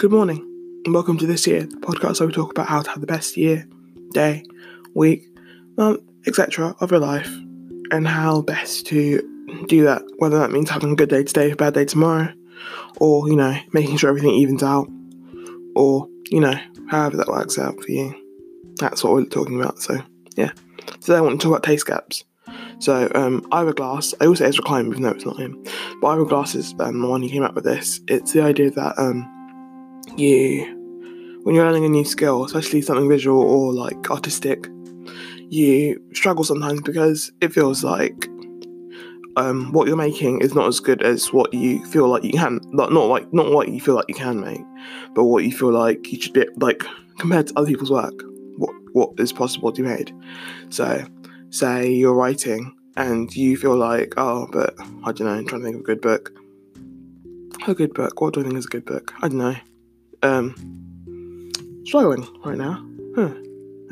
Good morning, and welcome to this year, the podcast where we talk about how to have the best year, day, week, month, etc. of your life, and how best to do that, whether that means having a good day today, a bad day tomorrow, or, you know, making sure everything evens out, or, you know, however that works out for you. That's what we're talking about, so, yeah. Today I want to talk about taste gaps. So, um, Ira Glass, I also Ezra Klein, even though it's not him, but Ira Glass is um, the one who came up with this. It's the idea that, um, you, when you're learning a new skill, especially something visual or like artistic, you struggle sometimes because it feels like um, what you're making is not as good as what you feel like you can. Not not like not what you feel like you can make, but what you feel like you should be like compared to other people's work. What what is possible to be made. So, say you're writing and you feel like, oh, but I don't know. I'm trying to think of a good book. A good book. What do I think is a good book? I don't know um, struggling right now. Huh.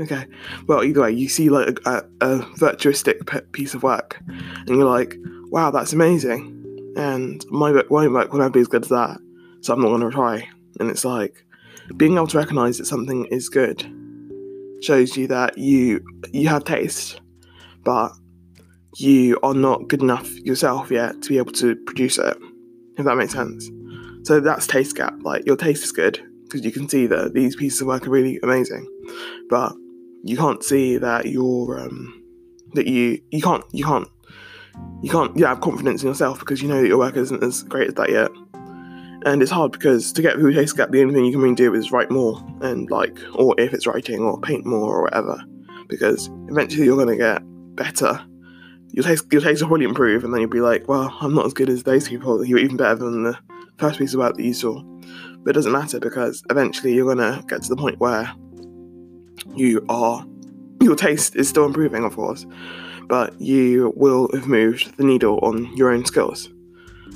Okay. Well, either way, you see like a, a, virtuistic piece of work, and you're like, "Wow, that's amazing," and my work won't work will never be as good as that, so I'm not going to try. And it's like being able to recognize that something is good shows you that you you have taste, but you are not good enough yourself yet to be able to produce it. If that makes sense. So that's taste gap. Like your taste is good because you can see that these pieces of work are really amazing, but you can't see that you're um, that you you can't you can't you can't yeah have confidence in yourself because you know that your work isn't as great as that yet. And it's hard because to get through taste gap, the only thing you can really do is write more and like, or if it's writing, or paint more or whatever, because eventually you're gonna get better your taste your taste will probably improve, and then you'll be like, well, I'm not as good as those people. You're even better than the first piece of work that you saw. But it doesn't matter because eventually you're gonna get to the point where you are your taste is still improving, of course, but you will have moved the needle on your own skills.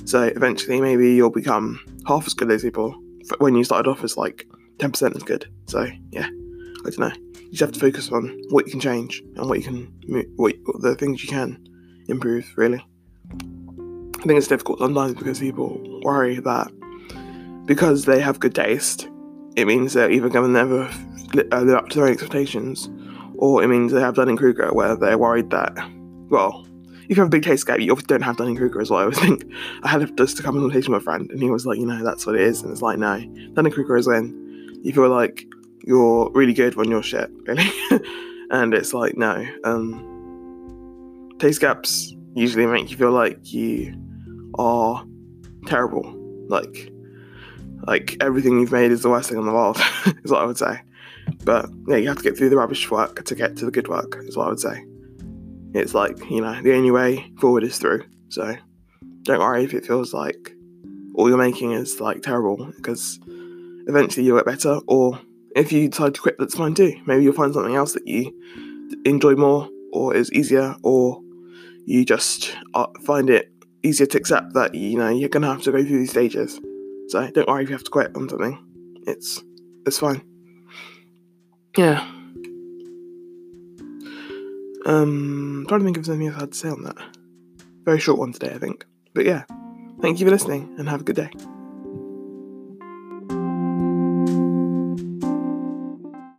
So eventually, maybe you'll become half as good as people when you started off as like 10% as good. So yeah, I don't know. You just have to focus on what you can change and what you can, move what the things you can improve. Really. I think it's difficult sometimes because people worry that because they have good taste, it means they're either going to never uh, live up to their expectations, or it means they have Dunning Kruger, where they're worried that, well, if you have a big taste gap, you obviously don't have Dunning Kruger as well. I always think I had just a conversation with a friend, and he was like, you know, that's what it is, and it's like, no, Dunning Kruger is when you feel like you're really good when you're shit, really, and it's like, no, um, taste gaps usually make you feel like you are terrible. Like, like everything you've made is the worst thing in the world, is what I would say. But yeah, you have to get through the rubbish work to get to the good work, is what I would say. It's like, you know, the only way forward is through. So don't worry if it feels like all you're making is like terrible, because eventually you'll get better. Or if you decide to quit, that's fine too. Maybe you'll find something else that you enjoy more, or is easier, or you just uh, find it easier to accept that you know you're gonna have to go through these stages. So don't worry if you have to quit on something. It's it's fine. Yeah. Um, trying to think of something else I had to say on that. Very short one today, I think. But yeah, thank you for listening and have a good day.